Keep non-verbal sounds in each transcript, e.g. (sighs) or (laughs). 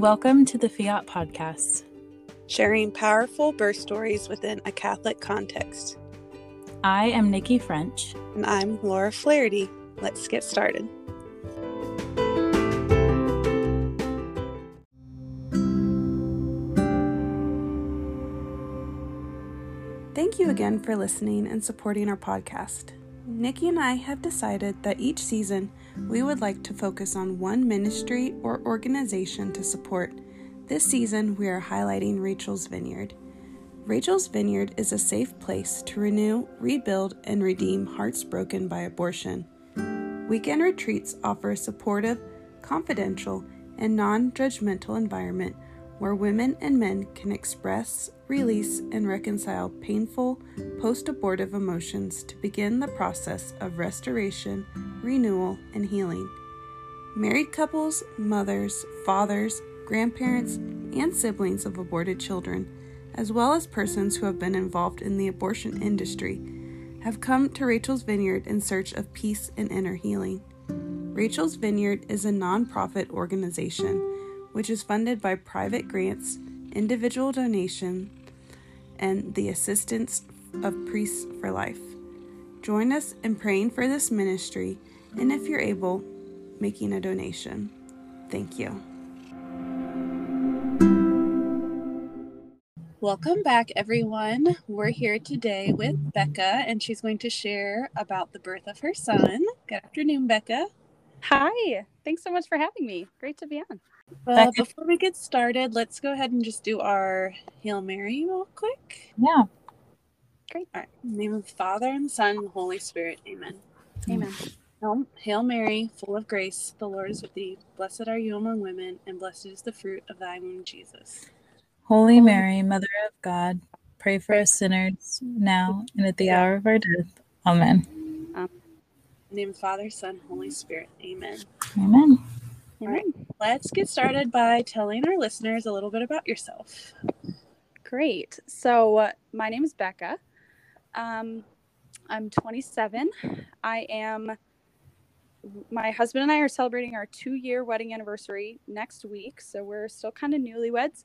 Welcome to the Fiat Podcast, sharing powerful birth stories within a Catholic context. I am Nikki French. And I'm Laura Flaherty. Let's get started. Thank you again for listening and supporting our podcast. Nikki and I have decided that each season we would like to focus on one ministry or organization to support. This season, we are highlighting Rachel's Vineyard. Rachel's Vineyard is a safe place to renew, rebuild, and redeem hearts broken by abortion. Weekend retreats offer a supportive, confidential, and non judgmental environment where women and men can express, release, and reconcile painful post abortive emotions to begin the process of restoration, renewal, and healing. Married couples, mothers, fathers, grandparents, and siblings of aborted children, as well as persons who have been involved in the abortion industry, have come to Rachel's Vineyard in search of peace and inner healing. Rachel's Vineyard is a nonprofit organization which is funded by private grants, individual donation, and the assistance of Priests for Life. Join us in praying for this ministry, and if you're able, making a donation. Thank you. Welcome back, everyone. We're here today with Becca, and she's going to share about the birth of her son. Good afternoon, Becca. Hi. Thanks so much for having me. Great to be on. Uh, before we get started, let's go ahead and just do our Hail Mary real quick. Yeah. Great. All right. In the name of the Father and the Son and the Holy Spirit. Amen. Amen. Hail, Hail Mary, full of grace, the Lord is with thee. Blessed are you among women, and blessed is the fruit of thy womb, Jesus. Holy Mary, Mother of God, pray for us sinners now and at the hour of our death. Amen. Um, in the name of the Father, Son, Holy Spirit. Amen. Amen. All right, let's get started by telling our listeners a little bit about yourself. Great. So, uh, my name is Becca. Um, I'm 27. I am, my husband and I are celebrating our two year wedding anniversary next week. So, we're still kind of newlyweds.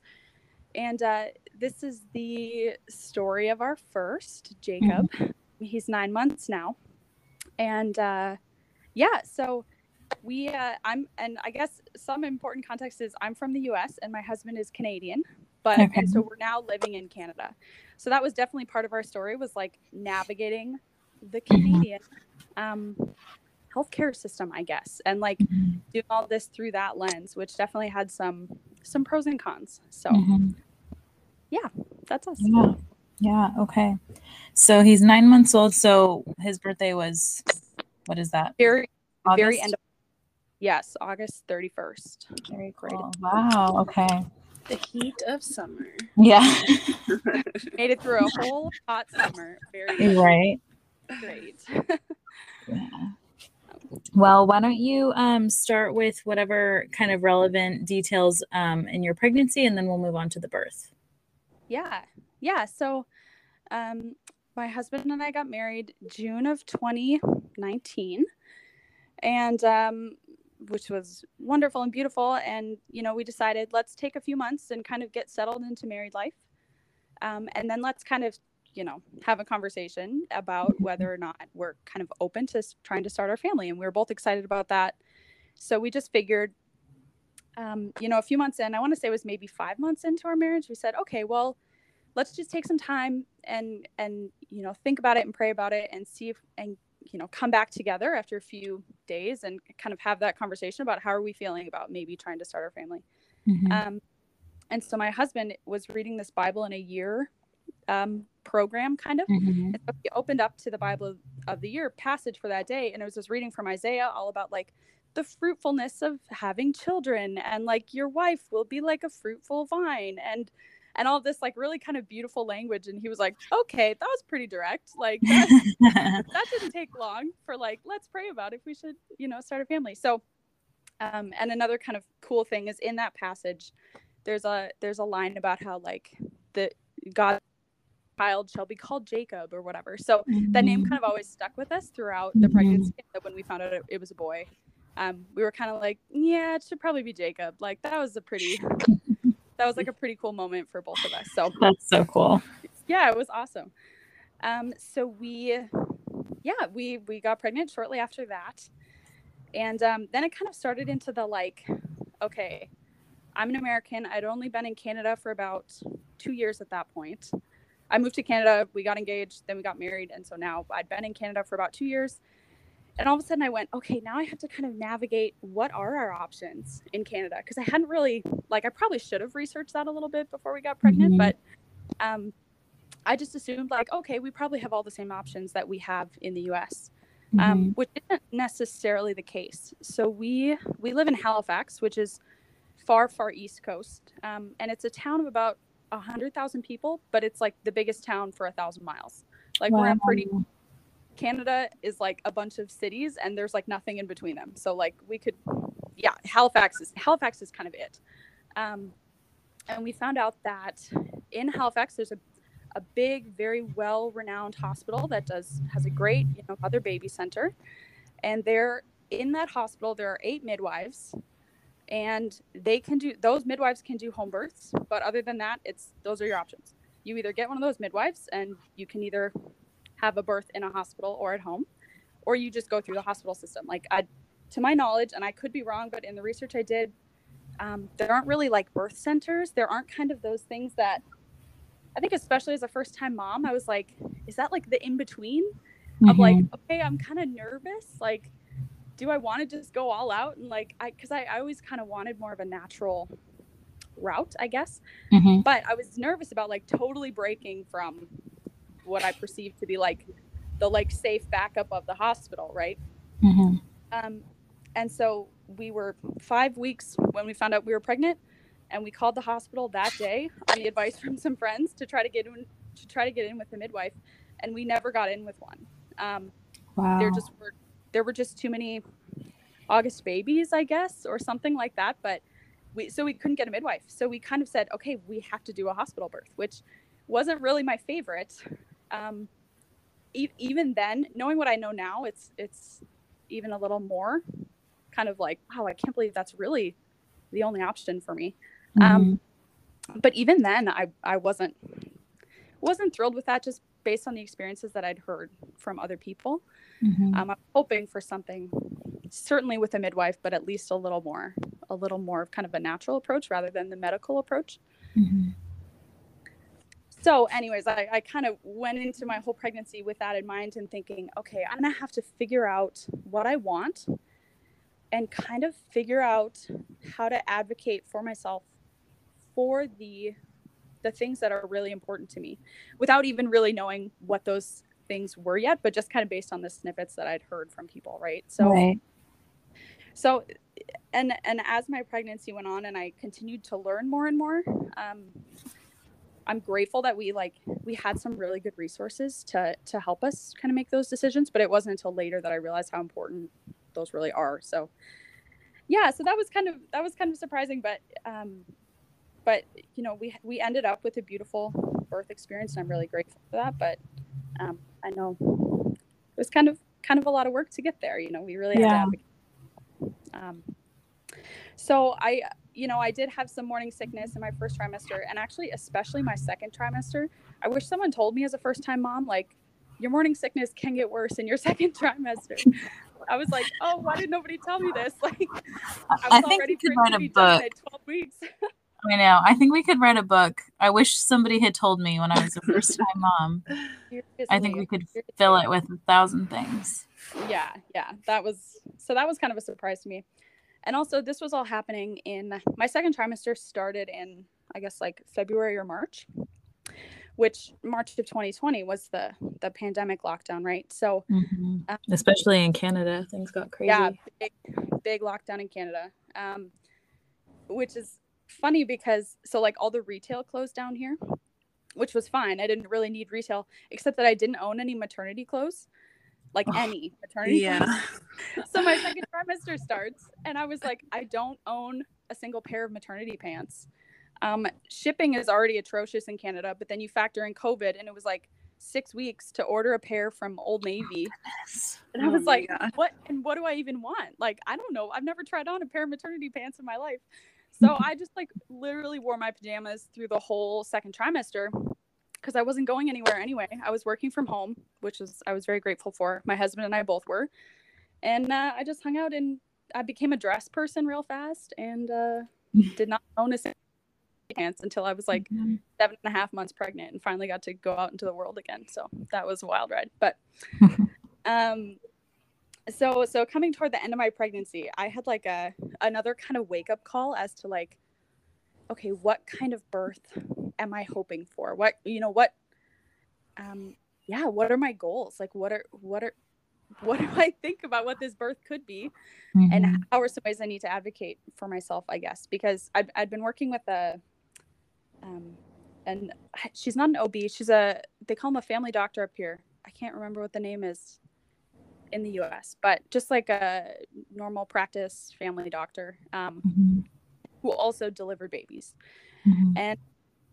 And uh, this is the story of our first, Jacob. Mm-hmm. He's nine months now. And uh, yeah, so we uh, i'm and i guess some important context is i'm from the us and my husband is canadian but okay. and so we're now living in canada so that was definitely part of our story was like navigating the canadian um, healthcare system i guess and like mm-hmm. doing all this through that lens which definitely had some some pros and cons so mm-hmm. yeah that's us yeah yeah okay so he's nine months old so his birthday was what is that very August? very end of Yes, August 31st. Very great. Oh, wow. Okay. The heat of summer. Yeah. (laughs) Made it through a whole hot summer. Very good. Right. Great. yeah. Well, why don't you um, start with whatever kind of relevant details um, in your pregnancy, and then we'll move on to the birth. Yeah, yeah. So, um, my husband and I got married June of 2019, and um, which was wonderful and beautiful. And, you know, we decided let's take a few months and kind of get settled into married life. Um, and then let's kind of, you know, have a conversation about whether or not we're kind of open to trying to start our family. And we were both excited about that. So we just figured, um, you know, a few months in, I want to say it was maybe five months into our marriage, we said, okay, well, let's just take some time and and you know think about it and pray about it and see if and you know come back together after a few days and kind of have that conversation about how are we feeling about maybe trying to start our family mm-hmm. um, and so my husband was reading this bible in a year um, program kind of mm-hmm. and so he opened up to the bible of the year passage for that day and it was this reading from isaiah all about like the fruitfulness of having children and like your wife will be like a fruitful vine and and all this like really kind of beautiful language and he was like okay that was pretty direct like (laughs) that, didn't take long for like let's pray about if we should you know start a family so um and another kind of cool thing is in that passage there's a there's a line about how like the god child shall be called Jacob or whatever. So mm-hmm. that name kind of always stuck with us throughout the mm-hmm. pregnancy. When we found out it, it was a boy, um, we were kind of like, yeah, it should probably be Jacob. Like that was a pretty, that was like a pretty cool moment for both of us. So (laughs) that's so cool. Yeah, it was awesome. Um, so we, yeah, we we got pregnant shortly after that, and um, then it kind of started into the like, okay, I'm an American. I'd only been in Canada for about two years at that point. I moved to Canada, we got engaged, then we got married. And so now I'd been in Canada for about two years. And all of a sudden I went, okay, now I have to kind of navigate what are our options in Canada? Because I hadn't really, like, I probably should have researched that a little bit before we got pregnant, mm-hmm. but um, I just assumed, like, okay, we probably have all the same options that we have in the US. Um, mm-hmm. Um, which isn't necessarily the case. So we we live in Halifax, which is far, far east coast. Um, and it's a town of about a 100,000 people, but it's like the biggest town for a thousand miles. Like wow. we're in pretty, Canada is like a bunch of cities and there's like nothing in between them. So like we could, yeah, Halifax is, Halifax is kind of it. Um, and we found out that in Halifax, there's a, a big, very well renowned hospital that does, has a great, you know, mother baby center. And there in that hospital, there are eight midwives and they can do those midwives can do home births but other than that it's those are your options you either get one of those midwives and you can either have a birth in a hospital or at home or you just go through the hospital system like i to my knowledge and i could be wrong but in the research i did um, there aren't really like birth centers there aren't kind of those things that i think especially as a first time mom i was like is that like the in between mm-hmm. of like okay i'm kind of nervous like do I want to just go all out and like I because I, I always kind of wanted more of a natural route, I guess. Mm-hmm. But I was nervous about like totally breaking from what I perceived to be like the like safe backup of the hospital, right? Mm-hmm. Um, and so we were five weeks when we found out we were pregnant, and we called the hospital that day on the advice from some friends to try to get in to try to get in with the midwife, and we never got in with one. Um, wow. There just were there were just too many August babies, I guess, or something like that. But we so we couldn't get a midwife. So we kind of said, okay, we have to do a hospital birth, which wasn't really my favorite. Um, e- even then, knowing what I know now, it's it's even a little more kind of like, wow, I can't believe that's really the only option for me. Mm-hmm. Um, but even then, I I wasn't wasn't thrilled with that just based on the experiences that I'd heard from other people. Mm-hmm. Um, I'm hoping for something, certainly with a midwife, but at least a little more, a little more of kind of a natural approach rather than the medical approach. Mm-hmm. So, anyways, I, I kind of went into my whole pregnancy with that in mind and thinking, okay, I'm gonna have to figure out what I want and kind of figure out how to advocate for myself for the the things that are really important to me without even really knowing what those things were yet, but just kind of based on the snippets that I'd heard from people, right? So right. so and and as my pregnancy went on and I continued to learn more and more, um, I'm grateful that we like we had some really good resources to to help us kind of make those decisions, but it wasn't until later that I realized how important those really are. So yeah, so that was kind of that was kind of surprising, but um but you know we we ended up with a beautiful birth experience and i'm really grateful for that but um, i know it was kind of kind of a lot of work to get there you know we really yeah. had to um, so i you know i did have some morning sickness in my first trimester and actually especially my second trimester i wish someone told me as a first time mom like your morning sickness can get worse in your (laughs) second trimester I was like, oh, why did nobody tell me this? (laughs) Like, I was I think already you could write a book. 12 weeks. (laughs) I know. I think we could write a book. I wish somebody had told me when I was a first time mom. I think we could fill it with a thousand things. Yeah, yeah. That was so that was kind of a surprise to me. And also this was all happening in my second trimester started in I guess like February or March. Which March of 2020 was the the pandemic lockdown, right? So, mm-hmm. um, especially in Canada, things got crazy. Yeah, big, big lockdown in Canada, um, which is funny because so like all the retail closed down here, which was fine. I didn't really need retail except that I didn't own any maternity clothes. Like oh, any maternity yeah. (laughs) so my second (laughs) trimester starts and I was like, I don't own a single pair of maternity pants. Um, shipping is already atrocious in Canada, but then you factor in COVID and it was like six weeks to order a pair from Old oh, Navy. Oh, and I was oh like, God. what? And what do I even want? Like, I don't know. I've never tried on a pair of maternity pants in my life. (laughs) So I just like literally wore my pajamas through the whole second trimester because I wasn't going anywhere anyway. I was working from home, which is I was very grateful for. My husband and I both were, and uh, I just hung out and I became a dress person real fast and uh, (laughs) did not own a pants until I was like mm-hmm. seven and a half months pregnant and finally got to go out into the world again. So that was a wild ride. But (laughs) um, so so coming toward the end of my pregnancy, I had like a another kind of wake up call as to like, okay, what kind of birth am I hoping for? What you know what um yeah, what are my goals? Like what are what are what (laughs) do I think about what this birth could be? Mm-hmm. And how are some ways I need to advocate for myself, I guess, because I've, I've been working with a, um, and she's not an OB. She's a, they call him a family doctor up here. I can't remember what the name is in the US, but just like a normal practice family doctor um, mm-hmm. who also delivered babies. Mm-hmm. And,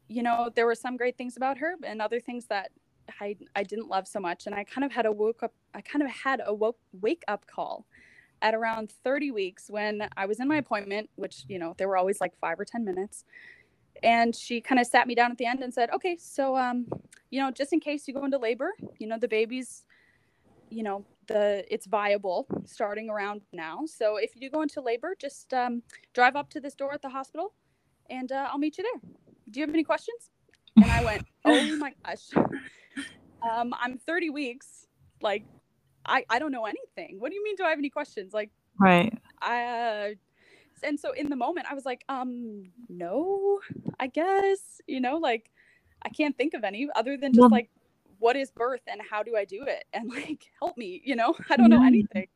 you know, there were some great things about her and other things that I, I didn't love so much. And I kind of had a woke up, I kind of had a woke, wake up call at around 30 weeks when I was in my appointment, which, you know, there were always like five or 10 minutes. And she kind of sat me down at the end and said, okay, so, um, you know, just in case you go into labor, you know, the baby's, you know, the it's viable starting around now. So if you do go into labor, just um, drive up to this door at the hospital, and uh, I'll meet you there. Do you have any questions? (laughs) And I went, oh my gosh, um, I'm 30 weeks. Like, I I don't know anything. What do you mean? Do I have any questions? Like, right. I. Uh, and so in the moment, I was like, um, no, I guess, you know, like I can't think of any other than just well, like what is birth and how do I do it? And like, (laughs) help me, you know, I don't know anything.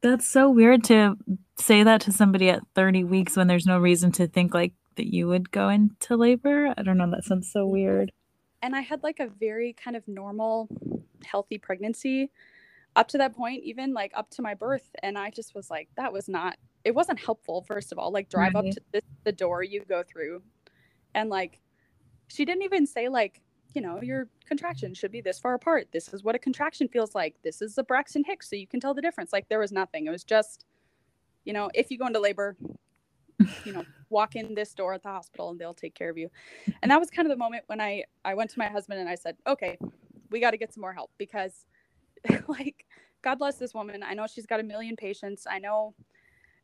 That's so weird to say that to somebody at 30 weeks when there's no reason to think like that you would go into labor. I don't know. That sounds so mm-hmm. weird. And I had like a very kind of normal, healthy pregnancy up to that point, even like up to my birth. And I just was like, that was not, it wasn't helpful, first of all. Like, drive right. up to the, the door you go through. And like, she didn't even say, like, you know, your contraction should be this far apart. This is what a contraction feels like. This is a Braxton Hicks, so you can tell the difference. Like there was nothing. It was just, you know, if you go into labor, you know, walk in this door at the hospital and they'll take care of you. And that was kind of the moment when I I went to my husband and I said, "Okay, we got to get some more help because (laughs) like God bless this woman. I know she's got a million patients. I know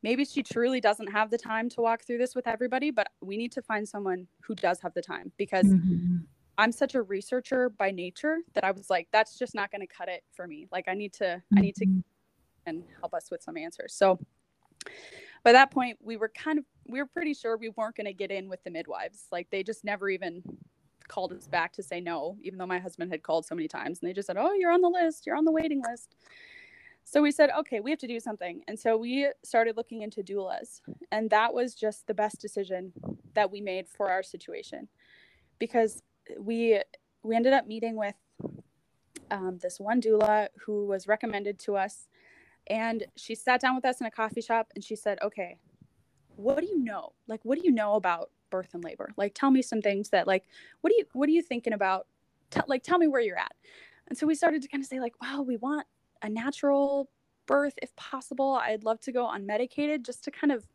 maybe she truly doesn't have the time to walk through this with everybody, but we need to find someone who does have the time because mm-hmm I'm such a researcher by nature that I was like, that's just not going to cut it for me. Like I need to, mm-hmm. I need to mm-hmm. and help us with some answers. So by that point, we were kind of, we were pretty sure we weren't going to get in with the midwives. Like they just never even called us back to say no, even though my husband had called so many times and they just said, oh, you're on the list, you're on the waiting list. So we said, okay, we have to do something. And so we started looking into doulas. And that was just the best decision that we made for our situation because we we ended up meeting with um, this one doula who was recommended to us and she sat down with us in a coffee shop and she said okay what do you know? Like what do you know about birth and labor? Like tell me some things that like what do you what are you thinking about? T- like tell me where you're at. And so we started to kind of say like wow we want a natural birth if possible. I'd love to go unmedicated just to kind of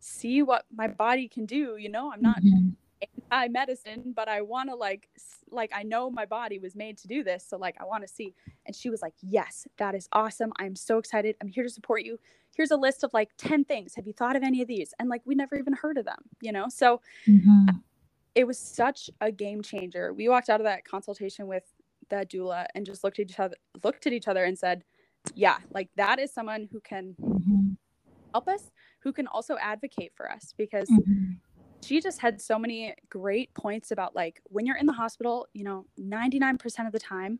see what my body can do you know? I'm not mm-hmm anti medicine, but I want to like like I know my body was made to do this, so like I want to see. And she was like, "Yes, that is awesome. I'm so excited. I'm here to support you. Here's a list of like 10 things. Have you thought of any of these?" And like we never even heard of them, you know? So mm-hmm. it was such a game changer. We walked out of that consultation with that doula and just looked at each other looked at each other and said, "Yeah, like that is someone who can mm-hmm. help us, who can also advocate for us because mm-hmm she just had so many great points about like when you're in the hospital, you know, 99% of the time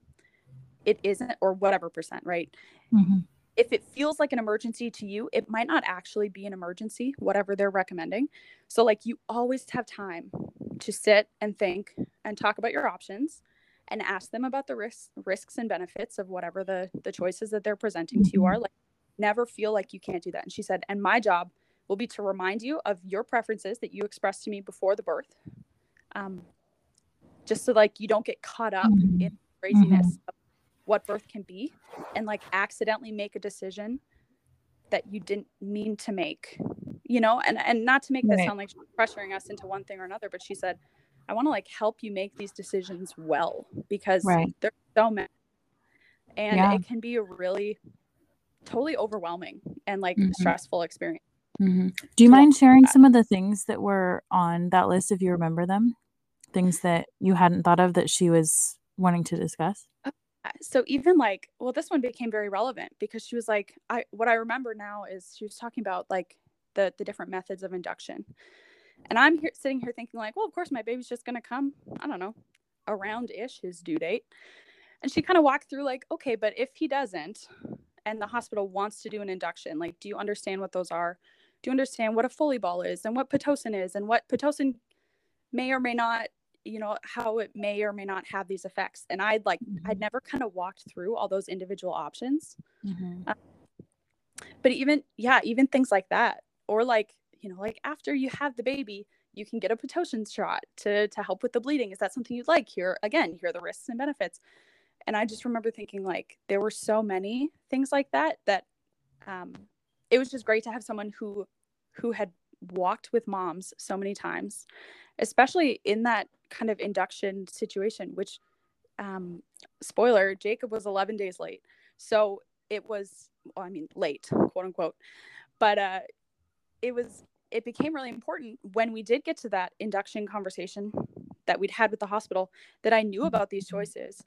it isn't, or whatever percent, right? Mm-hmm. If it feels like an emergency to you, it might not actually be an emergency, whatever they're recommending. So, like, you always have time to sit and think and talk about your options and ask them about the risks risks and benefits of whatever the the choices that they're presenting mm-hmm. to you are like never feel like you can't do that and she said and my job will be to remind you of your preferences that you expressed to me before the birth. Um, just so like you don't get caught up mm-hmm. in craziness mm-hmm. of what birth can be and like accidentally make a decision that you didn't mean to make you know and and not to make this sound like she's pressuring us into one thing or another but she said i want to like help you make these decisions well because right. there's so many and yeah. it can be a really totally overwhelming and like mm-hmm. stressful experience mm-hmm. do you mind sharing some of the things that were on that list if you remember them? Things that you hadn't thought of that she was wanting to discuss? Uh, so even like well this one became very relevant because she was like i what i remember now is she was talking about like the the different methods of induction. And i'm here sitting here thinking like well of course my baby's just going to come i don't know around ish his due date. And she kind of walked through like okay but if he doesn't and the hospital wants to do an induction like do you understand what those are do you understand what a Foley ball is and what pitocin is and what pitocin may or may not you know how it may or may not have these effects? And i'd like mm-hmm. i'd never kind of walked through all those individual options. Mm-hmm. uh, but even yeah even things like that. Or like you know like after you have the baby you can get a pitocin shot to to help with the bleeding. Is that something you'd like? Here again here are the risks and benefits. And i just remember thinking like there were so many things like that that um it was just great to have someone who who had walked with moms so many times especially in that kind of induction situation, which, um, spoiler, Jacob was 11 days late. So it was, well, I mean, late, quote unquote. But uh, it was, it became really important when we did get to that induction conversation that we'd had with the hospital that I knew about these choices.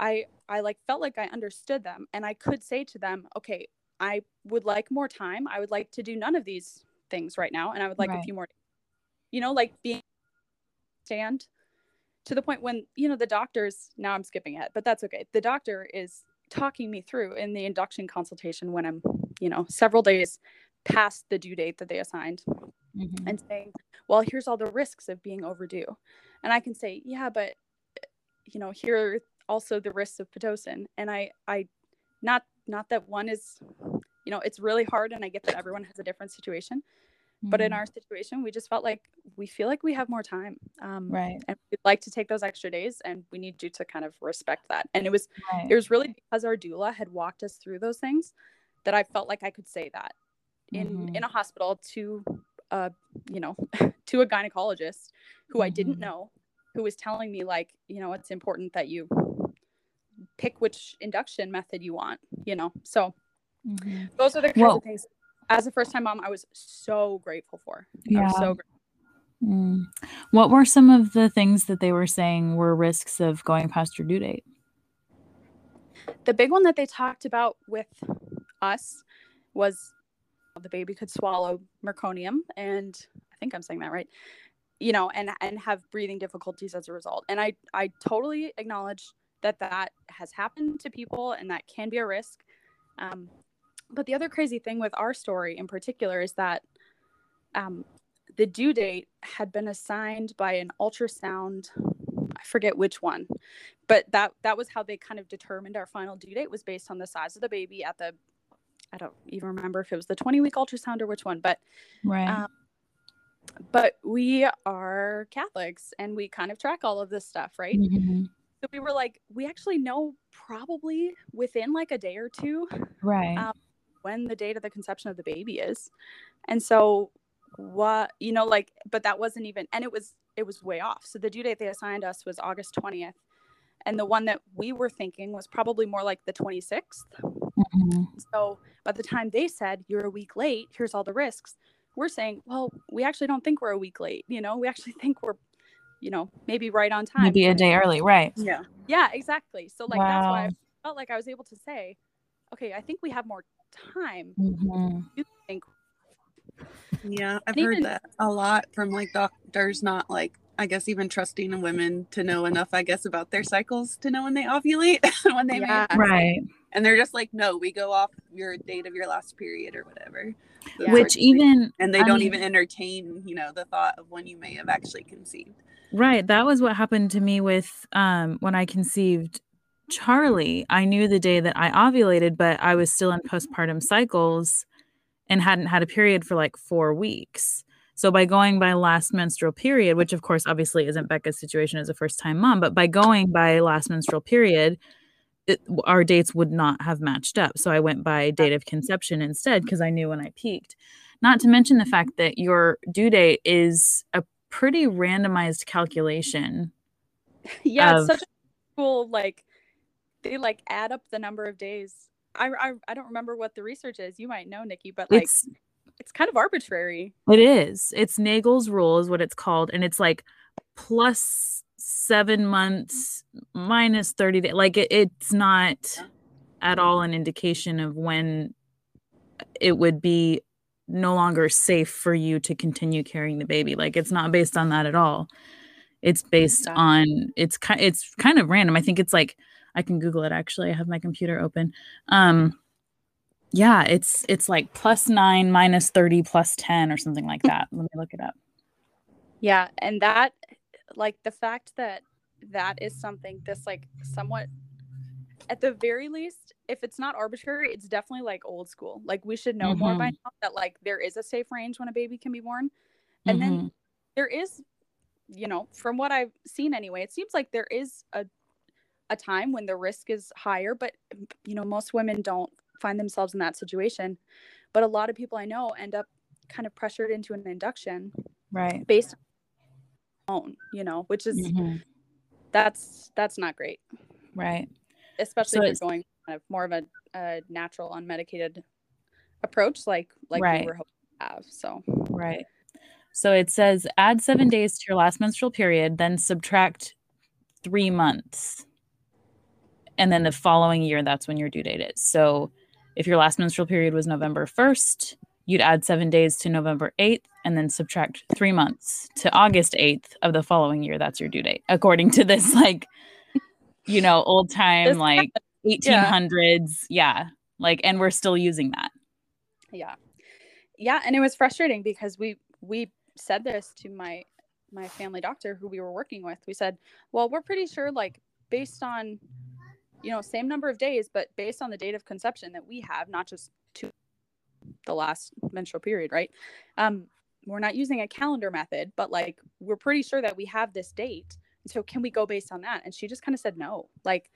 I, I like felt like I understood them and I could say to them, okay, I would like more time. I would like to do none of these things right now. And I would like right. a few more, you know, like being stand to the point when you know the doctors now i'm skipping it but that's okay the doctor is talking me through in the induction consultation when i'm you know several days past the due date that they assigned mm-hmm. and saying well here's all the risks of being overdue and i can say yeah but you know here are also the risks of pitocin and i i not not that one is you know it's really hard and i get that everyone has a different situation Mm-hmm. But in mm-hmm. our situation, we just felt like we feel like we have more time. Um, right. And we'd like to take those extra days and we need you to kind of respect that. And it was, right. it was really because our doula had walked us through those things that I felt like I could say that in, mm-hmm. in a hospital to, uh, you know, (laughs) to a gynecologist who mm-hmm. I didn't mm-hmm. know, who was telling me like, you know, it's important that you pick which induction method you want, you know? So mm-hmm. those are the kinds well, of things as a first time mom, I was so grateful for. Yeah. so grateful. Mm. What were some of the things that they were saying were risks of going past your due date? The big one that they talked about with us was the baby could swallow meconium, and I think I'm saying that right. You know, and and have breathing difficulties as a result. And I I totally acknowledge that that has happened to people, and that can be a risk. Um, but the other crazy thing with our story in particular is that um, the due date had been assigned by an ultrasound. I forget which one, but that that was how they kind of determined our final due date was based on the size of the baby at the. I don't even remember if it was the 20 week ultrasound or which one, but right. Um, but we are Catholics and we kind of track all of this stuff, right? Mm-hmm. So we were like, we actually know probably within like a day or two, right? Um, when the date of the conception of the baby is. And so what you know like but that wasn't even and it was it was way off. So the due date they assigned us was August 20th. And the one that we were thinking was probably more like the 26th. Mm-hmm. So by the time they said you're a week late, here's all the risks, we're saying, well, we actually don't think we're a week late. You know, we actually (laughs) think we're, you know, maybe right on time. Maybe a day early, right? Yeah. Yeah, exactly. So like wow. that's why I felt like I was able to say, okay, I think we have more time. Mm-hmm. You think? Yeah, I've heard that a lot from like doctors, not like I guess even trusting in women to know enough, I guess, about their cycles to know when they ovulate, (laughs) when they yeah. right. And they're just like, no, we go off your date of your last period or whatever. Yeah. Which even and they I don't mean, even entertain, you know, the thought of when you may have actually conceived. Right. That was what happened to me with um when I conceived Charlie, I knew the day that I ovulated, but I was still in postpartum cycles and hadn't had a period for like four weeks. So by going by last menstrual period, which of course obviously isn't Becca's situation as a first time mom, but by going by last menstrual period, it, our dates would not have matched up. So I went by date of conception instead because I knew when I peaked. Not to mention the fact that your due date is a pretty randomized calculation. Yeah, of, it's such a cool like they like add up the number of days. I, I I don't remember what the research is. You might know, Nikki, but like it's, it's kind of arbitrary. It is. It's Naegele's rule is what it's called, and it's like plus seven months minus 30 days like it, it's not at all an indication of when it would be no longer safe for you to continue carrying the baby. Like it's not based on that at all. It's based exactly. on it's kind it's kind of random. I think it's like i can google it actually. I have my computer open. Um yeah it's it's like plus 9 minus 30 plus 10 or something like that. Let me look it up. Yeah and that like the fact that that is something this like somewhat at the very least if it's not arbitrary it's definitely like old school like we should know mm-hmm. more by mm-hmm. now that like there is a safe range when a baby can be born and mm-hmm. then there is you know from what i've seen anyway it seems like there is a a time when the risk is higher but you know most women don't find themselves in that situation but a lot of people i know end up kind of pressured into an induction right based own you know which is mm-hmm. that's that's not great right especially so if you're going kind of more of a, a natural unmedicated approach like like right. we were hoping to have so right so it says add seven days to your last menstrual period then subtract three months and then the following year that's when your due date is so if your last menstrual period was november 1st you'd add seven days to November 8th and then subtract three months to August 8th of the following year. That's your due date, according to this, (laughs) like, you know, old time, this like 1800s. Yeah. yeah. Like, and we're still using that. Yeah. Yeah. And it was frustrating because we, we said this to my, my family doctor who we were working with. We said, well, we're pretty sure, like, based on, you know, same number of days, but based on the date of conception that we have, not just two the last menstrual period, right? Um, we're not using a calendar method, but like we're pretty sure that we have this date. So can we go based on that? And she just kind of said no. Like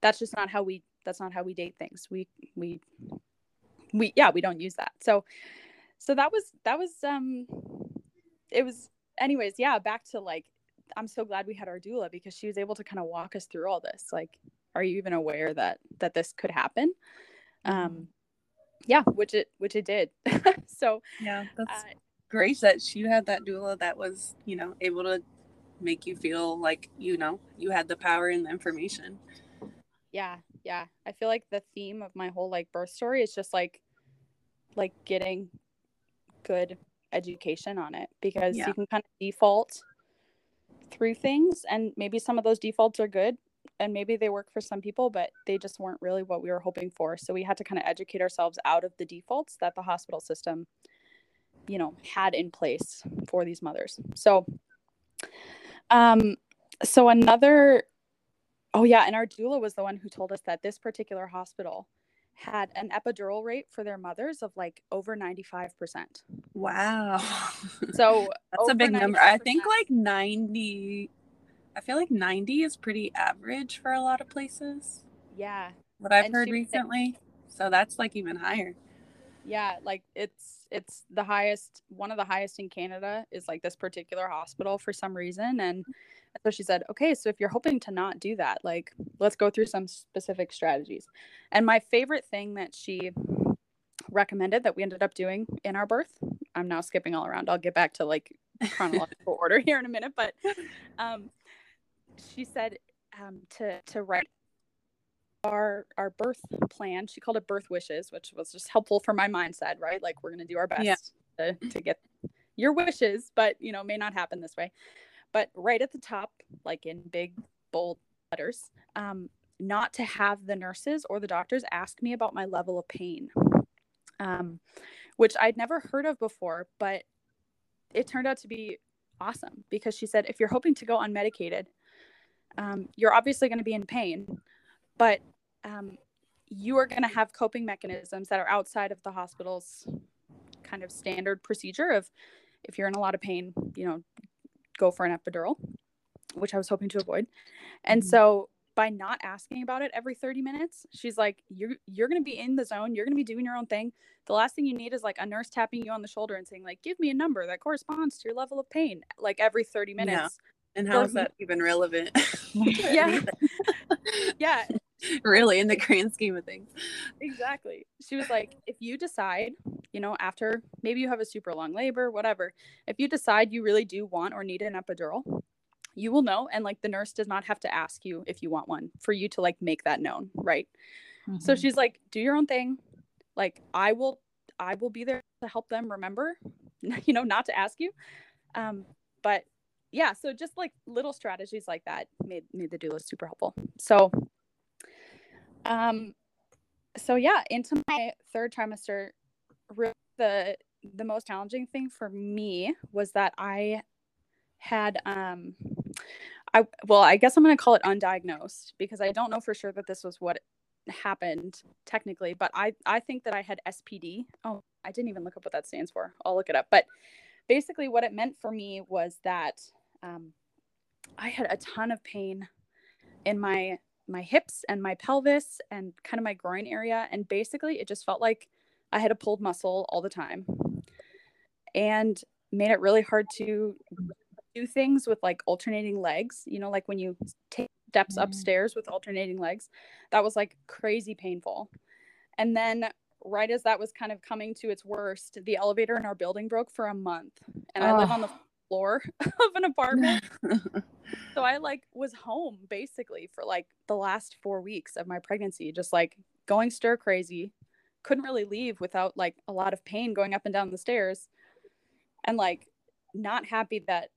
that's just not how we that's not how we date things. We we we yeah, we don't use that. So so that was that was um it was anyways, yeah, back to like I'm so glad we had our doula because she was able to kind of walk us through all this. Like, are you even aware that that this could happen? Um mm-hmm yeah which it which it did (laughs) so yeah that's uh, great that she had that doula that was you know able to make you feel like you know you had the power and the information yeah yeah i feel like the theme of my whole like birth story is just like like getting good education on it because yeah. you can kind of default through things and maybe some of those defaults are good and maybe they work for some people, but they just weren't really what we were hoping for. So we had to kind of educate ourselves out of the defaults that the hospital system, you know, had in place for these mothers. So, um, so another, oh yeah, and our doula was the one who told us that this particular hospital had an epidural rate for their mothers of like over 95%. Wow. So (laughs) that's a big number. I think like 90 I feel like 90 is pretty average for a lot of places. Yeah. What I've and heard recently. So that's like even higher. Yeah, like it's it's the highest one of the highest in Canada is like this particular hospital for some reason and so she said, "Okay, so if you're hoping to not do that, like let's go through some specific strategies." And my favorite thing that she recommended that we ended up doing in our birth, I'm now skipping all around. I'll get back to like chronological (laughs) order here in a minute, but um she said um, to to write our our birth plan. She called it birth wishes, which was just helpful for my mindset, right? Like we're gonna do our best yeah. to, to get your wishes, but you know, may not happen this way. But right at the top, like in big bold letters, um, not to have the nurses or the doctors ask me about my level of pain, um, which I'd never heard of before, but it turned out to be awesome because she said if you're hoping to go unmedicated um, you're obviously going to be in pain, but um, you are going to have coping mechanisms that are outside of the hospital's kind of standard procedure of if you're in a lot of pain, you know, go for an epidural, which I was hoping to avoid. And mm-hmm. so by not asking about it every 30 minutes, she's like, you're, you're going to be in the zone. You're going to be doing your own thing. The last thing you need is like a nurse tapping you on the shoulder and saying like, give me a number that corresponds to your level of pain, like every 30 minutes. Yeah. And how is that even relevant? (laughs) (laughs) yeah. (laughs) yeah (laughs) really in the grand scheme of things. Exactly. She was like if you decide you know after maybe you have a super long labor whatever if you decide you really do want or need an epidural you will know and like the nurse does not have to ask you if you want one for you to like make that known right? Mm-hmm. so she's like do your own thing. Like i will i will be there to help them remember (laughs) you know not to ask you. Um but yeah so just like little strategies like that made made the doula super helpful. So um, so yeah, into my third trimester, the the most challenging thing for me was that I had um I well, I guess I'm going to call it undiagnosed because I don't know for sure that this was what happened technically, but I I think that I had SPD. Oh, I didn't even look up what that stands for. I'll look it up. But basically what it meant for me was that um I had a ton of pain in my my hips and my pelvis and kind of my groin area. And basically, it just felt like I had a pulled muscle all the time and made it really hard to do things with like alternating legs. You know, like when you take steps mm. upstairs with alternating legs, that was like crazy painful. And then, right as that was kind of coming to its worst, the elevator in our building broke for a month. And I live on the floor (laughs) of an apartment. so I like was home basically for like the last 4 weeks of my pregnancy just like going stir crazy. Couldn't really leave without like a lot of pain going up and down the stairs. And like not happy that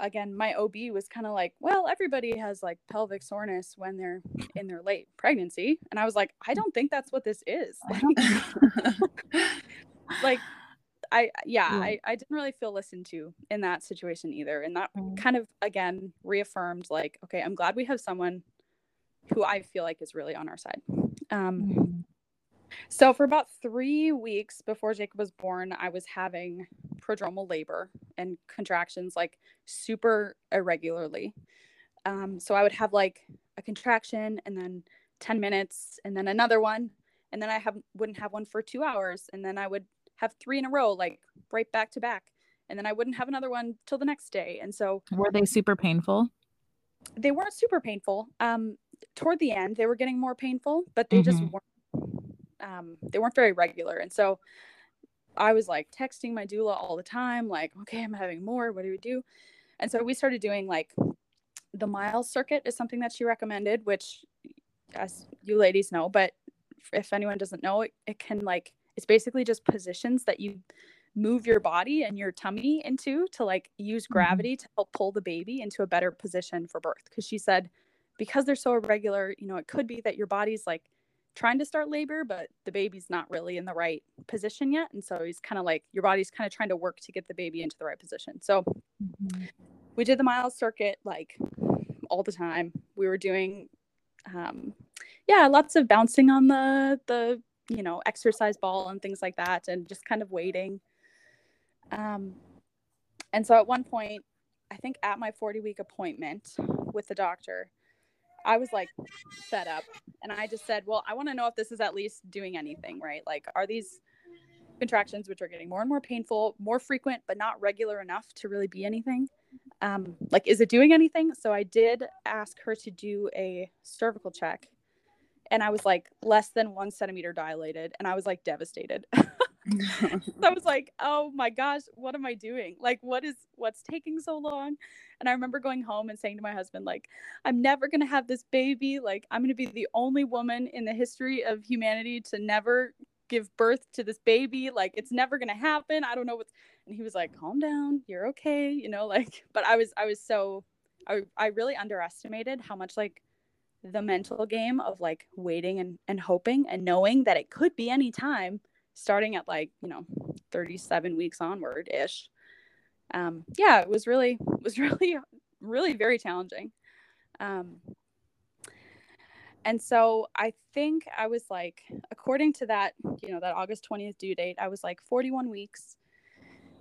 again my OB was kind of like, well, everybody has like pelvic soreness when they're in their late pregnancy. And I was like, I don't think that's what this is. like (laughs) (laughs) I yeah, yeah, I, I didn't really feel listened to in that situation either. And that mm. kind of again reaffirmed like, okay, I'm glad we have someone who I feel like is really on our side. Um mm. so for about three weeks before Jacob was born, I was having prodromal labor and contractions like super irregularly. Um, so I would have like a contraction and then 10 minutes and then another one and then I have wouldn't have one for two hours and then I would have three in a row, like right back to back. And then I wouldn't have another one till the next day. And so were they super painful? They weren't super painful. Um, toward the end, they were getting more painful, but they mm-hmm. just weren't um, they weren't very regular. And so I was like texting my doula all the time, like, okay, I'm having more. What do we do? And so we started doing like the miles circuit is something that she recommended, which as you ladies know, but if anyone doesn't know, it, it can like it's basically just positions that you move your body and your tummy into to like use mm-hmm. gravity to help pull the baby into a better position for birth because she said because they're so irregular you know it could be that your body's like trying to start labor but the baby's not really in the right position yet and so he's kind of like your body's kind of trying to work to get the baby into the right position so mm-hmm. we did the miles circuit like all the time we were doing um yeah lots of bouncing on the the you know, exercise ball and things like that, and just kind of waiting. Um, and so at one point, I think at my 40 week appointment with the doctor, I was like set up and I just said, Well, I want to know if this is at least doing anything, right? Like, are these contractions, which are getting more and more painful, more frequent, but not regular enough to really be anything? Um, like, is it doing anything? So I did ask her to do a cervical check and I was like less than one centimeter dilated, and I was like devastated. (laughs) I was like, oh my gosh, what am I doing? Like, what is what's taking so long? And I remember going home and saying to my husband, like, I'm never gonna have this baby. Like, I'm gonna be the only woman in the history of humanity to never give birth to this baby. Like, it's never gonna happen. I don't know what's. And he was like, calm down, you're okay. You know, like, but I was, I was so, I, I really underestimated how much like the mental game of like waiting and, and hoping and knowing that it could be any time starting at like you know 37 weeks onward ish um yeah it was really (laughs) was really really very challenging. Um and so i think i was like according to that you know that august 20th due date i was like 41 weeks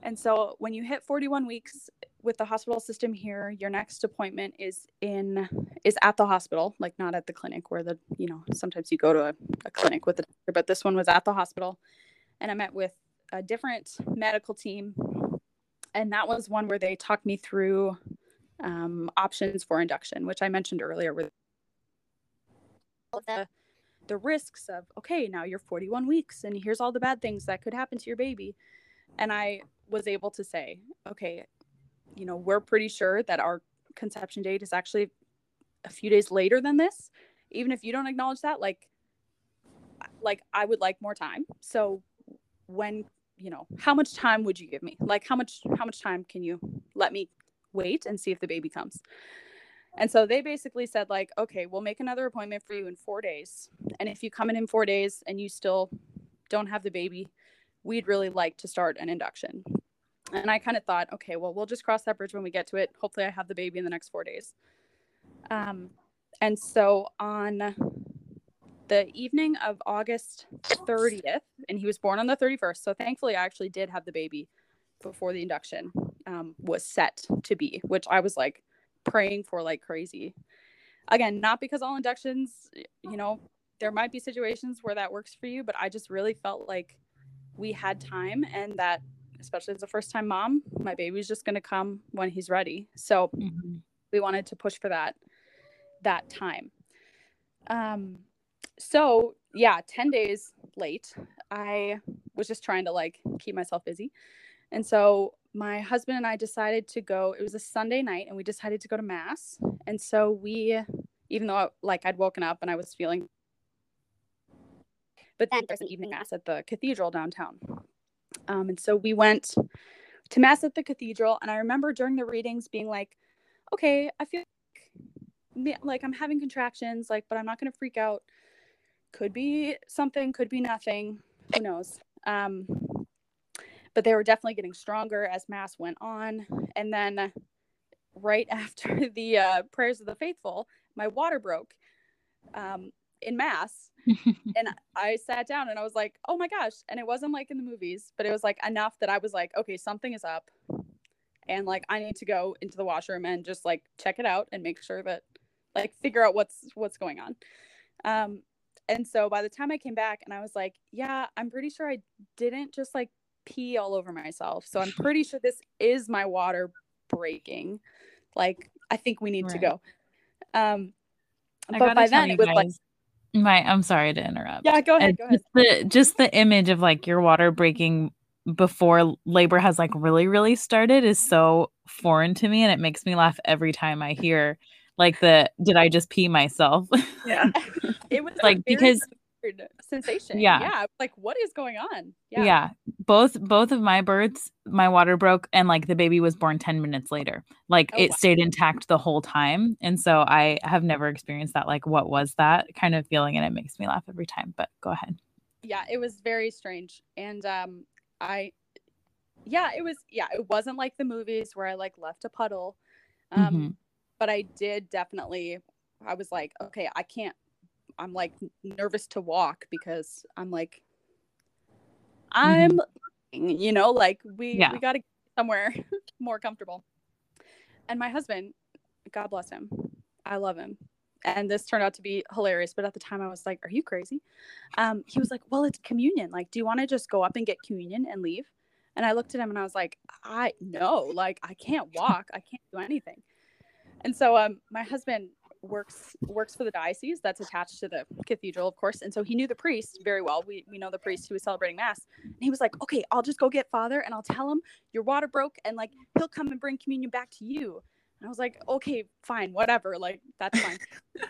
And so when you hit 41 weeks with the hospital system here, your next appointment is in is at the hospital, like not at the clinic where the, you know, sometimes you go to a, a clinic with the doctor, but this one was at the hospital. And I met with a different medical team. And that was one where they talked me through um, options for induction, which I mentioned earlier with the the risks of okay now you're 41 weeks and here's all the bad things that could happen to your baby and i was able to say okay you know we're pretty sure that our conception date is actually a few days later than this even if you don't acknowledge that like like i would like more time so when you know how much time would you give me like how much how much time can you let me wait and see if the baby comes and so they basically said, like, okay, we'll make another appointment for you in four days. And if you come in in four days and you still don't have the baby, we'd really like to start an induction. And I kind of thought, okay, well, we'll just cross that bridge when we get to it. Hopefully, I have the baby in the next four days. Um, and so on the evening of August 30th, and he was born on the 31st. So thankfully, I actually did have the baby before the induction um, was set to be, which I was like, praying for like crazy. Again, not because all inductions, you know, there might be situations where that works for you, but I just really felt like we had time and that especially as a first time mom, my baby's just going to come when he's ready. So mm-hmm. we wanted to push for that that time. Um so yeah, 10 days late. I was just trying to like keep myself busy. And so my husband and I decided to go. It was a Sunday night, and we decided to go to mass. And so we, even though like I'd woken up and I was feeling, but then there's an evening mass at the cathedral downtown. Um, and so we went to mass at the cathedral, and I remember during the readings being like, "Okay, I feel like, like I'm having contractions, like, but I'm not going to freak out. Could be something, could be nothing. Who knows?" Um, but they were definitely getting stronger as mass went on and then right (laughs) after the uh, prayers of the faithful my water broke um, in mass (laughs) and i sat down and i was like oh my gosh and it wasn't like in the movies but it was like enough that i was like okay something is up and like i need to go into the washroom and just like check it out and make sure that like figure out what's what's going on um and so by the time i came back and i was like yeah i'm pretty sure i didn't just like pee all over myself. So I'm (laughs) pretty sure this is my water breaking. Like I think we need right. to go. Um I but by then it was guys, like my I'm sorry to interrupt. Yeah, go uh, ahead, go ahead. Just the just the image of like your water breaking before labor has like really really started is so foreign to me and it makes me laugh every time I hear like the did I just pee myself? Yeah. (laughs) it was like because sensation. Yeah. Yeah. Like, what is going on? Yeah. Yeah. Both both of my births, my water broke and like the baby was born 10 minutes later. Like oh, it wow. stayed intact the whole time. And so I have never experienced that. Like, what was that kind of feeling? And it makes me laugh every time. But go ahead. Yeah, it was very strange. And um I yeah, it was yeah, it wasn't like the movies where I like left a puddle. Um mm-hmm. but I did definitely I was like, okay, I can't I'm like nervous to walk because I'm like I'm mm-hmm. you know like we yeah. we got to get somewhere (laughs) more comfortable. And my husband, God bless him. I love him. And this turned out to be hilarious, but at the time I was like, "Are you crazy?" Um, he was like, "Well, it's communion. Like, do you want to just go up and get communion and leave?" And I looked at him and I was like, "I no, like I can't walk. I can't do anything." And so um, my husband works works for the diocese that's attached to the cathedral, of course. And so he knew the priest very well. We we know the priest who was celebrating mass. And he was like, "Okay, I'll just go get father and I'll tell him your water broke and like he'll come and bring communion back to you." And I was like, "Okay, fine, whatever. Like that's fine."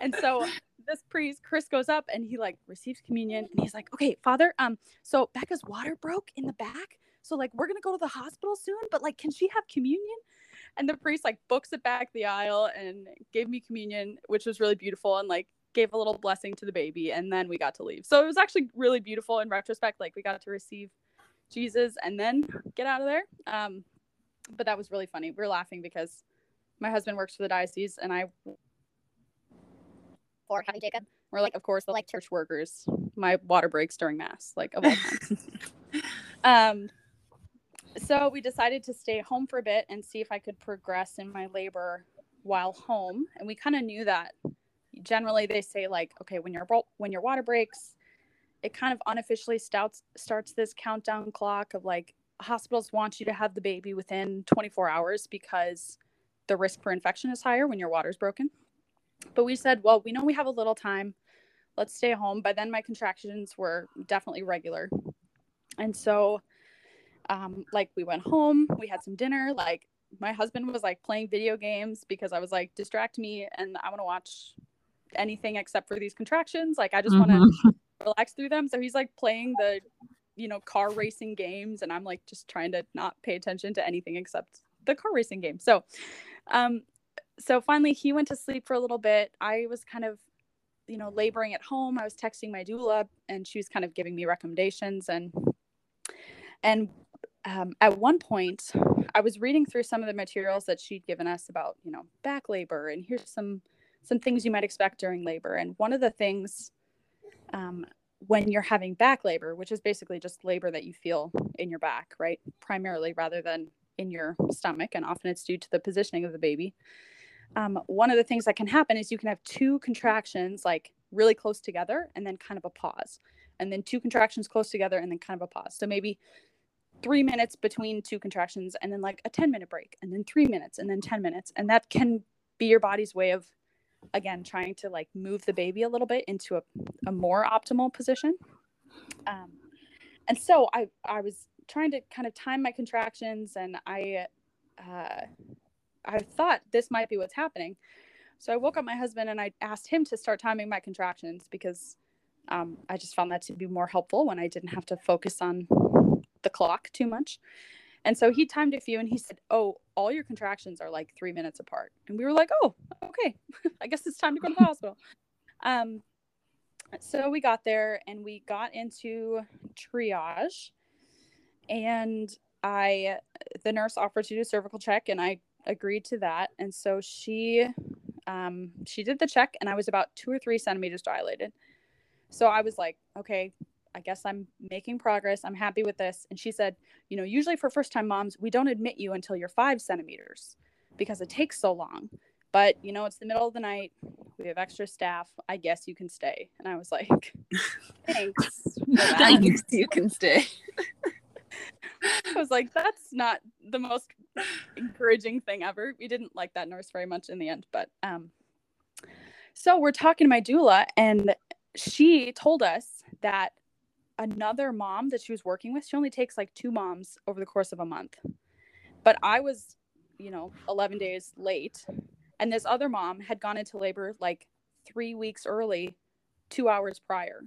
and so (laughs) this priest Chris goes up and he like receives communion and he's like, "Okay, father, um so Becca's water broke in the back. So like we're going to go to the hospital soon, but like can she have communion?" And the priest like books it back the aisle and gave me communion which was really beautiful and like gave a little blessing to the baby. And then we got to leave. So it was actually really beautiful in retrospect like we got to receive jesus and then get out of there. Um but that was really funny. We are laughing because my husband works for the diocese and i for having jacob. We're like of course the like church workers. My water breaks during mass like of all (laughs) times. (laughs) Um so we decided to stay home for a bit and see if I could progress in my labor while home. And we kind of knew that generally they say like, okay, when your when your water breaks, it kind of unofficially starts starts this countdown clock of like hospitals want you to have the baby within 24 hours because the risk for infection is higher when your water's broken. But we said, well, we know we have a little time. Let's stay home. By then, my contractions were definitely regular. And so, um, like, we went home, we had some dinner. Like, my husband was like playing video games because I was like, distract me and I want to watch anything except for these contractions. Like, I just want to mm-hmm. (laughs) relax through them. So he's like playing the, you know, car racing games. And I'm like just trying to not pay attention to anything except the car racing game. So, um, so finally he went to sleep for a little bit. I was kind of, you know, laboring at home. I was texting my doula and she was kind of giving me recommendations and, and um, at one point i was reading through some of the materials that she'd given us about you know back labor and here's some some things you might expect during labor. And one of the things um, when you're having back labor which is basically just labor that you feel in your back right primarily rather than in your stomach and often it's due to the positioning of the baby um, one of the things that can happen is you can have two contractions like really close together and then kind of a pause and then two contractions close together and then kind of a pause. So maybe three minutes between two contractions and then like a 10 minute break and then three minutes and then 10 minutes and that can be your body's way of again trying to like move the baby a little bit into a, a more optimal position. Um, and so i i was trying to kind of time my contractions and i uh, i thought this might be what's happening. So i woke up my husband and i asked him to start timing my contractions because um, i just found that to be more helpful when i didn't have to focus on the clock too much. And so he timed a few and he said, Oh, all your contractions are like three minutes apart. And we were like, Oh, okay. (laughs) I guess it's time to go to the (laughs) hospital. Um, so we got there and we got into triage. And I, the nurse offered to do a cervical check and I agreed to that. And so she, um, she did the check and I was about two or three centimeters dilated. So I was like, okay, I guess I'm making progress. I'm happy with this. And she said, You know, usually for first time moms, we don't admit you until you're five centimeters because it takes so long. But, you know, it's the middle of the night. We have extra staff. I guess you can stay. And I was like, (laughs) Thanks. (laughs) Thanks. You can stay. I was like, That's not the most encouraging thing ever. We didn't like that nurse very much in the end. But, um, so we're talking to my doula, and she told us that another mom that she was working with, she only takes like two moms over the course of a month. But I was, you know, 11 days late. And this other mom had gone into labor like three weeks early, two hours prior.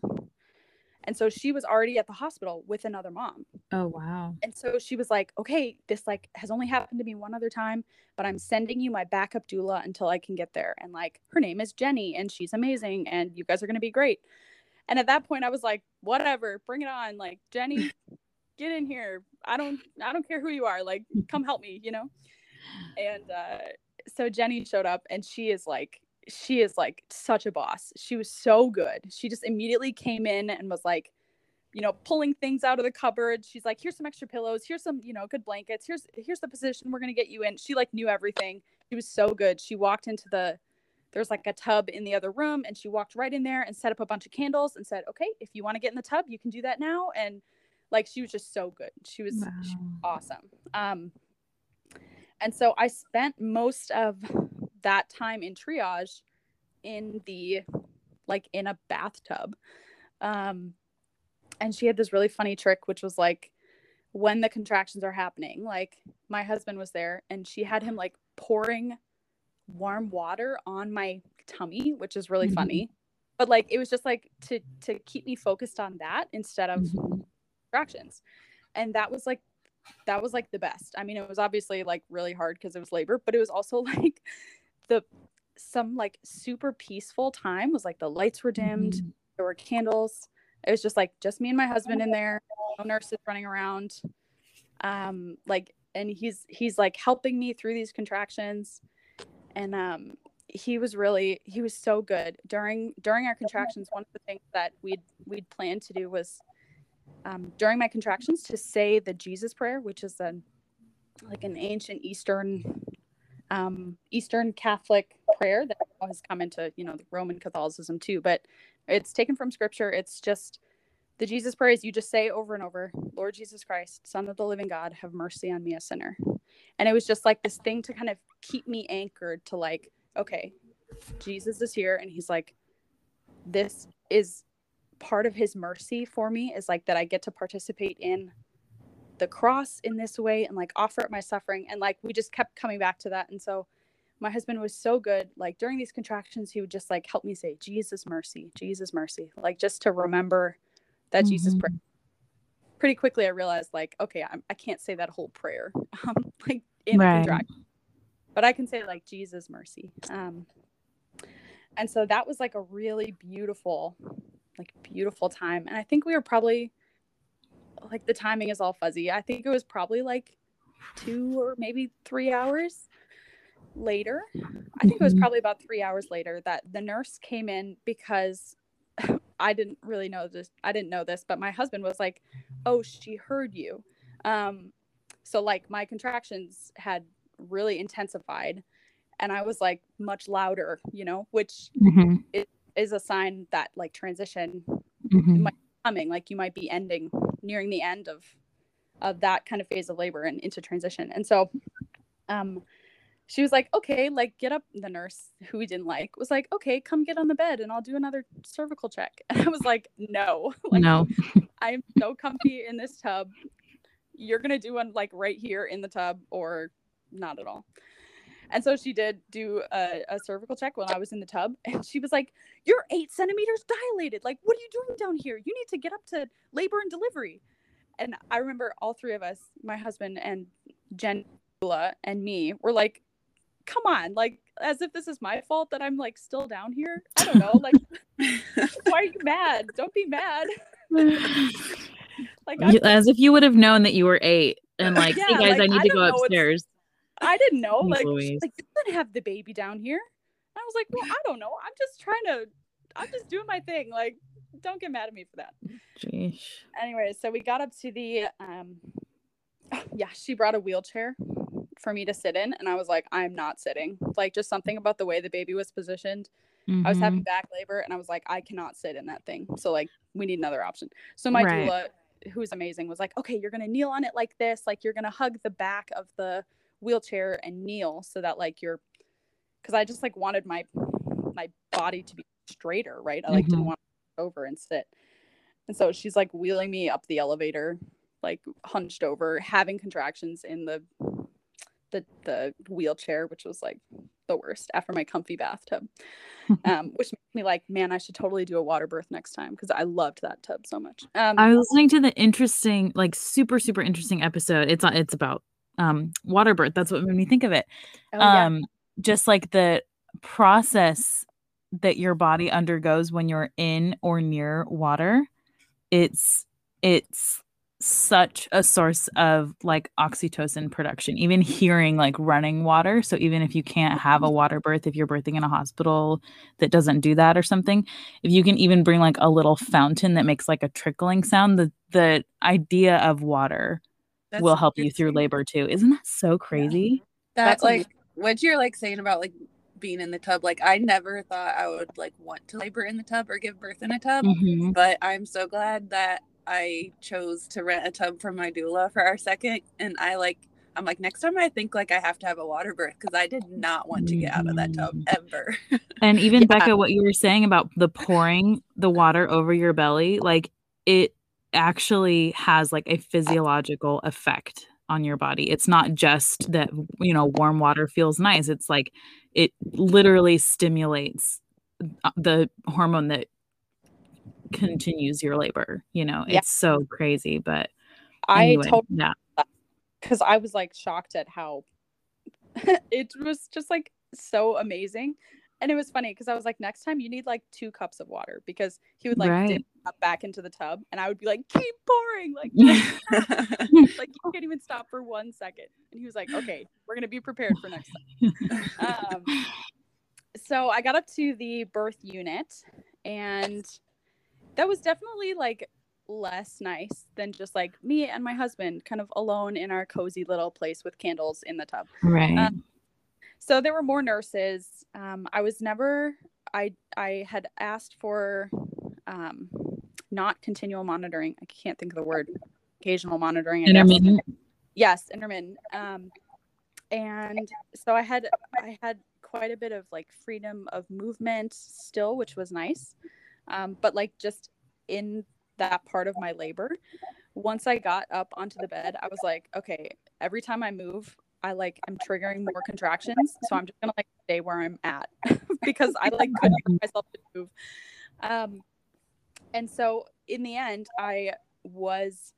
And so she was already at the hospital with another mom. Oh, wow. And so she was like, okay, this like has only happened to me one other time, but I'm sending you my backup doula until I can get there. And like, her name is Jenny and she's amazing and you guys are going to be great. And at that point, I was like, whatever, bring it on. Like, Jenny, (laughs) get in here. I don't, I don't care who you are. Like, come help me, you know? And uh, so Jenny showed up and she is like, she is like such a boss. She was so good. She just immediately came in and was like, you know, pulling things out of the cupboard. She's like, here's some extra pillows. Here's some, you know, good blankets. Here's here's the position we're gonna get you in. She like knew everything. She was so good. She walked into the there's like a tub in the other room and she walked right in there and set up a bunch of candles and said okay if you want to get in the tub you can do that now and like she was just so good. She was, wow. she was awesome. Um and so i spent most of that time in triage in the like in a bathtub. Um and she had this really funny trick which was like when the contractions are happening like my husband was there and she had him like pouring warm water on my tummy, which is really mm-hmm. funny. But like it was just like to to keep me focused on that instead of mm-hmm. distractions. And that was like that was like the best. I mean, it was obviously like really hard because it was labor, but it was also (laughs) like the some like super peaceful time was like the lights were dimmed, mm-hmm. there were candles. It was just like just me and my husband in there, no nurses running around. Um, like and he's he's like helping me through these contractions and um he was really he was so good during during our contractions one of the things that we'd we'd planned to do was um, during my contractions to say the Jesus prayer, which is a like an ancient Eastern um, Eastern Catholic prayer that has come into you know Roman Catholicism too, but it's taken from Scripture. It's just the Jesus prayer is you just say over and over, Lord Jesus Christ, Son of the Living God, have mercy on me, a sinner. And it was just like this thing to kind of keep me anchored to like, okay, Jesus is here, and He's like, this is part of His mercy for me is like that I get to participate in the cross in this way and like offer up my suffering. And like we just kept coming back to that. And so my husband was so good. Like during these contractions he would just like help me say jesus mercy jesus mercy. Like just to remember that mm-hmm. jesus prayer pretty quickly i realized like okay I'm, i can not say that whole prayer (laughs) um, like in right. contraction but i can say like jesus mercy um, and so that was like a really beautiful like beautiful time and i think we were probably like the timing is all fuzzy. I think it was probably like two or maybe three hours later. I think it was mm-hmm. probably about three hours later that the nurse came in because I didn't really know this. I didn't know this, but my husband was like, "Oh, she heard you." Um, so like my contractions had really intensified, and I was like much louder, you know, which mm-hmm. is a sign that like transition mm-hmm. might coming like you might be ending nearing the end of of that kind of phase of labor and into transition and so um she was like okay like get up the nurse who we didn't like was like okay come get on the bed and i'll do another cervical check (laughs) and i was like no (laughs) like, no i'm so comfy in this tub you're gonna do one like right here in the tub or not at all and so she did do a, a, cervical check when I was in the tub. (laughs) And she was like, You're eight centimeters dilated. Like, what are you doing down here? You need to get up to labor and delivery. And I remember all three of us, my husband and Jen and me, were like, Come on, like, as if this is my fault that I'm like still down here. I don't know. Like, (laughs) why are you mad? Don't be mad. (laughs) like, as if you would have known that you were eight and like, yeah, hey guys, like, I need I to go upstairs. I didn't know. Like, like you didn't have the baby down here. I was like, well, I don't know. I'm just trying to. I'm just doing my thing. Like, don't get mad at me for that. Jeez. Anyway, so we got up to the. um (sighs) Yeah, she brought a wheelchair for me to sit in, and I was like, I'm not sitting. Like, just something about the way the baby was positioned. Mm-hmm. I was having mm-hmm. back labor, and I was like, I cannot sit in that thing. So like, we need another option. So my right. doula, who's amazing, was like, okay, you're gonna kneel on it like this. Like, you're gonna hug the back of the wheelchair and kneel so that like you're because I just like wanted my my body to be straighter, right? I like mm-hmm. didn't want to over and sit. And so she's like wheeling me up the elevator, like hunched over, having contractions in the the the wheelchair, which was like the worst after my comfy bathtub. (laughs) um, which made me like, man, I should totally do a water birth next time because I loved that tub so much. Um, I was listening to the interesting, like super super interesting episode. It's it's about um water birth that's what made me think of it oh, um yeah. just like the process that your body undergoes when you're in or near water it's it's such a source of like oxytocin production even hearing like running water so even if you can't have a water birth if you're birthing in a hospital that doesn't do that or something if you can even bring like a little fountain that makes like a trickling sound the the idea of water that's will help you through labor too. Isn't that so crazy? Yeah. That's, like what you're like saying about like being in the tub. Like I never thought I would like want to labor in the tub or give birth in a tub, mm-hmm. but I'm so glad that I chose to rent a tub from my doula for our second. And I like, I'm like, next time I think like I have to have a water birth because I did not want to get out of that tub mm. ever. (laughs) and even yeah. Becca, what you were saying about the pouring the water over your belly, like it actually has like a physiological effect on your body. It's not just that, you know, warm water feels nice. It's like it literally stimulates uh, the hormone that continues your labor. You know, yeah. it's so crazy. But anyway, I told yeah. Because I was like shocked at how (laughs) it was just like so amazing and it was funny because I was like, next time you need like two cups of water because he would like right. dip back into the tub and I would be like, keep pouring, like, (laughs) (laughs) like you can't even stop for one second. And he was like, okay, we're gonna be prepared for next time. Um, so I got up to the birth unit, and that was definitely like less nice than just like me and my husband kind of alone in our cozy little place with candles in the tub. Right. Um, so there were more nurses. Um, I was never. I I had asked for um, not continual monitoring. I can't think of the word. Occasional monitoring. Intermittent. Yes, intermittent. Um, and so I had I had quite a bit of like freedom of movement still, which was nice. Um, but like just in that part of my labor, once I got up onto the bed, I was like, okay, every time I move, I like am triggering more contractions. So I'm just gonna like stay where I'm at (laughs) because I like couldn't get myself to move. Um, and so in the end, I was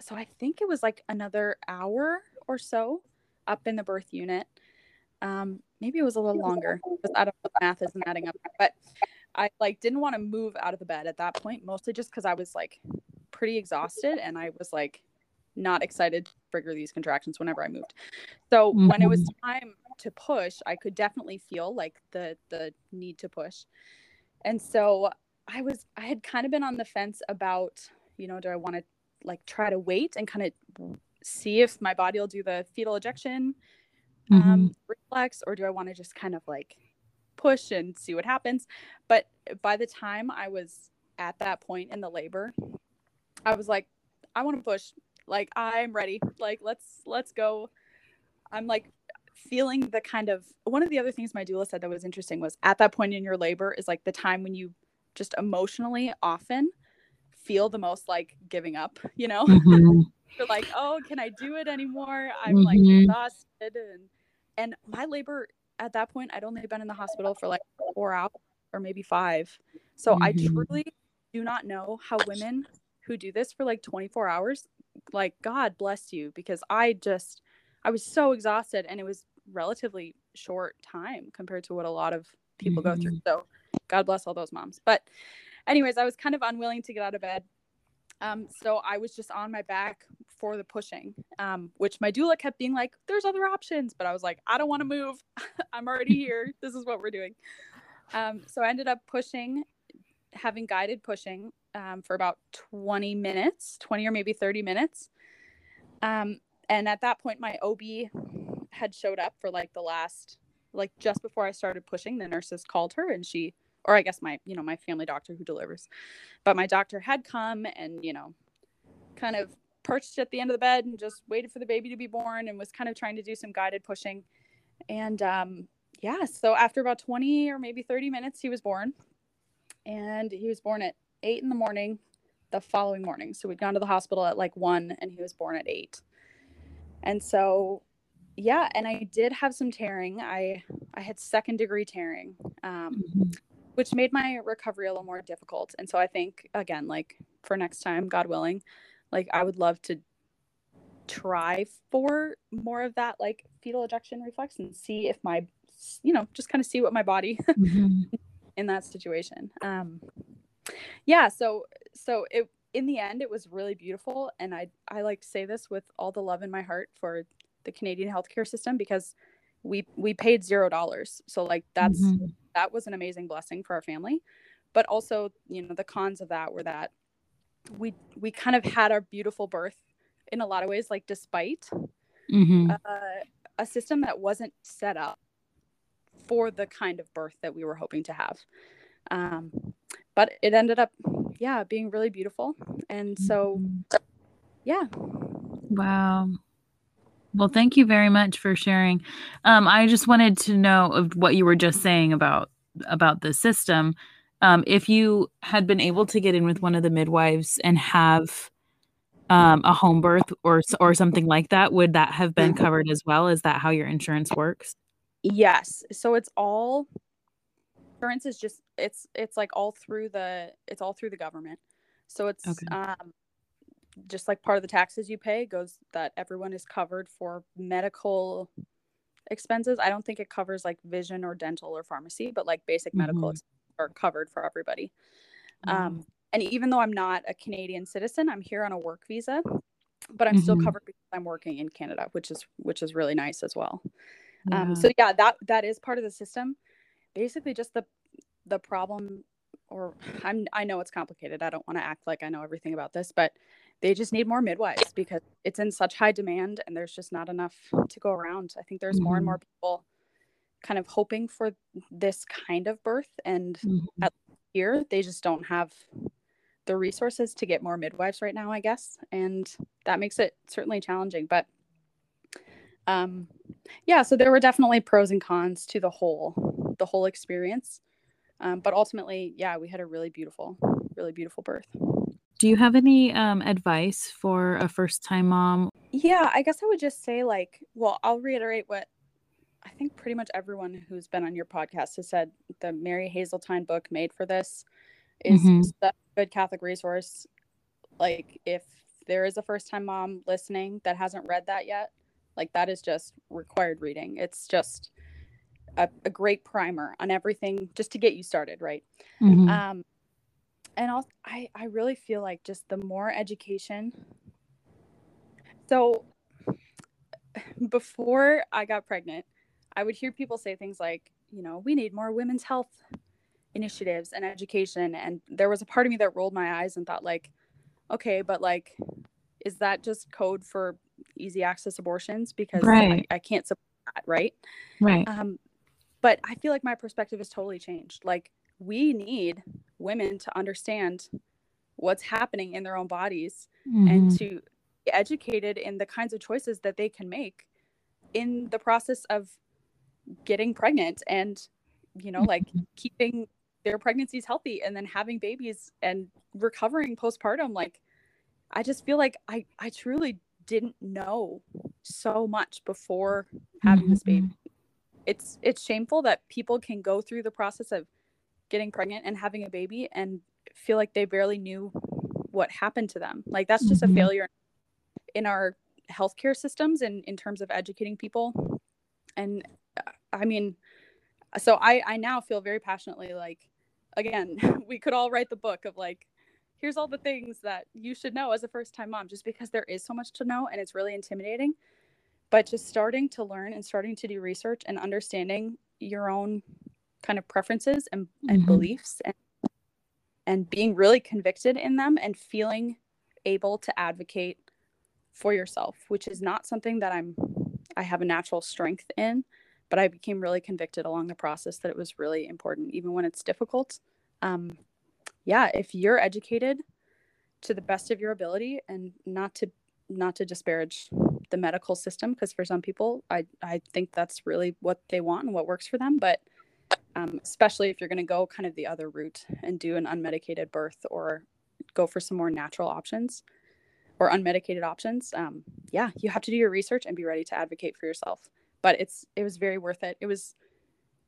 so I think it was like another hour or so up in the birth unit. Um, maybe it was a little longer because I don't know the math isn't adding up. But I like didn't want to move out of the bed at that point, mostly just because I was like pretty exhausted and I was like not excited to trigger these contractions whenever I moved. So mm-hmm. when it was mm-hmm. time to push, I could definitely feel like the the need to push. And so I was I had kind of been on the fence about, you know, do I want to like try to wait and kind of see if my body will do the fetal ejection um, mm-hmm. reflex or do I want to just kind of like push and see what happens? But by the time I was at that point in the labor, I was like, I want to push. Like I'm ready. Like let's let's go. I'm like feeling the kind of one of the other things my doula said that was interesting was at that point in your labor is like the time when you just emotionally often feel the most like giving up, you know? Mm-hmm. (laughs) You're like, oh, can I do it anymore? I'm mm-hmm. like exhausted and and my labor at that point I'd only been in the hospital for like four hours or maybe five. So mm-hmm. I truly do not know how women who do this for like 24 hours, like God bless you, because I just I was so exhausted and it was relatively short time compared to what a lot of people go through. Mm-hmm. So God bless all those moms. But anyways, I was kind of unwilling to get out of bed. Um, so I was just on my back for the pushing, um, which my doula kept being like, there's other options. But I was like, I don't want to move. (laughs) I'm already (laughs) here. This is what we're doing. Um, so I ended up pushing, having guided pushing um, for about 20 minutes, 20 or maybe 30 minutes. Um, and at that point, my OB had showed up for like the last, like just before I started pushing, the nurses called her and she or I guess my, you know, my family doctor who delivers. But my doctor had come and, you know, kind of perched at the end of the bed and just waited for the baby to be born and was kind of trying to do some guided pushing. And um, yeah, so after about 20 or maybe 30 minutes, he was born. And he was born at eight in the morning the following morning. So we'd gone to the hospital at like one and he was born at eight. And so yeah, and I did have some tearing. I I had second degree tearing. Um, mm-hmm which made my recovery a little more difficult. And so I think again, like for next time, God willing, like I would love to try for more of that like fetal ejection reflex and see if my you know just kind of see what my body (laughs) mm-hmm. in that situation. Um yeah so so it in the end it was really beautiful and i i like to say this with all the love in my heart for the canadian healthcare system because we we paid zero dollars. So like that's mm-hmm. that was an amazing blessing for our family. But also you know the cons of that were that we we kind of had our beautiful birth in a lot of ways like despite mm-hmm. uh, a system that wasn't set up for the kind of birth that we were hoping to have um, but it ended up yeah being really beautiful and so yeah wow well, thank you very much for sharing. Um, I just wanted to know of what you were just saying about about the system. Um, if you had been able to get in with one of the midwives and have um, a home birth or or something like that, would that have been covered as well? Is that how your insurance works? Yes. So it's all insurance is just it's it's like all through the it's all through the government. So it's okay. um just like part of the taxes you pay goes that everyone is covered for medical expenses. I don't think it covers like vision or dental or pharmacy, but like basic mm-hmm. medical are covered for everybody. Mm-hmm. Um, and even though I'm not a Canadian citizen, I'm here on a work visa, but I'm mm-hmm. still covered because I'm working in Canada, which is which is really nice as well. Yeah. Um, so yeah, that that is part of the system. Basically, just the the problem or I'm I know it's complicated. I don't want to act like I know everything about this, but they just need more midwives because it's in such high demand and there's just not enough to go around. I think there's mm-hmm. more and more people kind of hoping for this kind of birth and mm-hmm. at here they just don't have the resources to get more midwives right now, I guess. And that makes it certainly challenging, but um yeah, so there were definitely pros and cons to the whole the whole experience. Um, but ultimately, yeah, we had a really beautiful, really beautiful birth. Do you have any um, advice for a first time mom? Yeah, I guess I would just say, like, well, I'll reiterate what think pretty much everyone who's been on your podcast has said. The Mary Haseltine book made for this is mm-hmm. a good Catholic resource. Like, if there is a first time mom listening that hasn't read that yet, like, that is just required reading. It's just a, a great primer on everything just to get you started, right? Mm-hmm. Um, and also, I, I really feel like just the more education. So (sighs) before I got pregnant, I would hear people say things like, you know, we need more women's health initiatives and education. And there was a part of me that rolled my eyes and thought, like, okay, but like, is that just code for easy access abortions? Because right. I, I, can't support that, right? Right. Um, but I feel like my perspective has totally changed. Like, we need women to understand what's happening in their own bodies mm-hmm. and to be educated in the kinds of choices that they can make in the process of getting pregnant and you know like (laughs) keeping their pregnancies healthy and then having babies and recovering postpartum like i just feel like i i truly didn't know so much before having this baby mm-hmm. it's it's shameful that people can go through the process of getting pregnant and having a baby and feel like they barely knew what happened to them. Like that's just mm-hmm. a failure in our healthcare systems and in terms of educating people. And I mean, so I I now feel very passionately like again, (laughs) we could all write the book of like here's all the things that you should know as a first time mom just because there is so much to know and it's really intimidating. But just starting to learn and starting to do research and understanding your own kind of preferences and, and mm-hmm. beliefs and and being really convicted in them and feeling able to advocate for yourself which is not something that i'm i have a natural strength in but i became really convicted along the process that it was really important even when it's difficult. Um yeah if you're educated to the best of your ability and not to not to disparage the medical system because for some people i i think that's really what they want and what works for them but um, especially if you're going to go kind of the other route and do an unmedicated birth or go for some more natural options or unmedicated options um, yeah you have to do your research and be ready to advocate for yourself but it's it was very worth it it was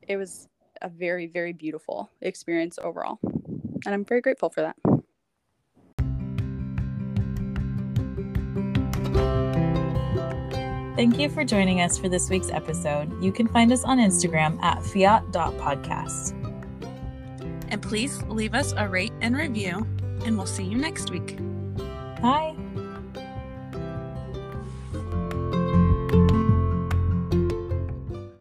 it was a very very beautiful experience overall and i'm very grateful for that Thank you for joining us for this week's episode. You can find us on Instagram at fiat.podcast. And please leave us a rate and review, and we'll see you next week. Bye.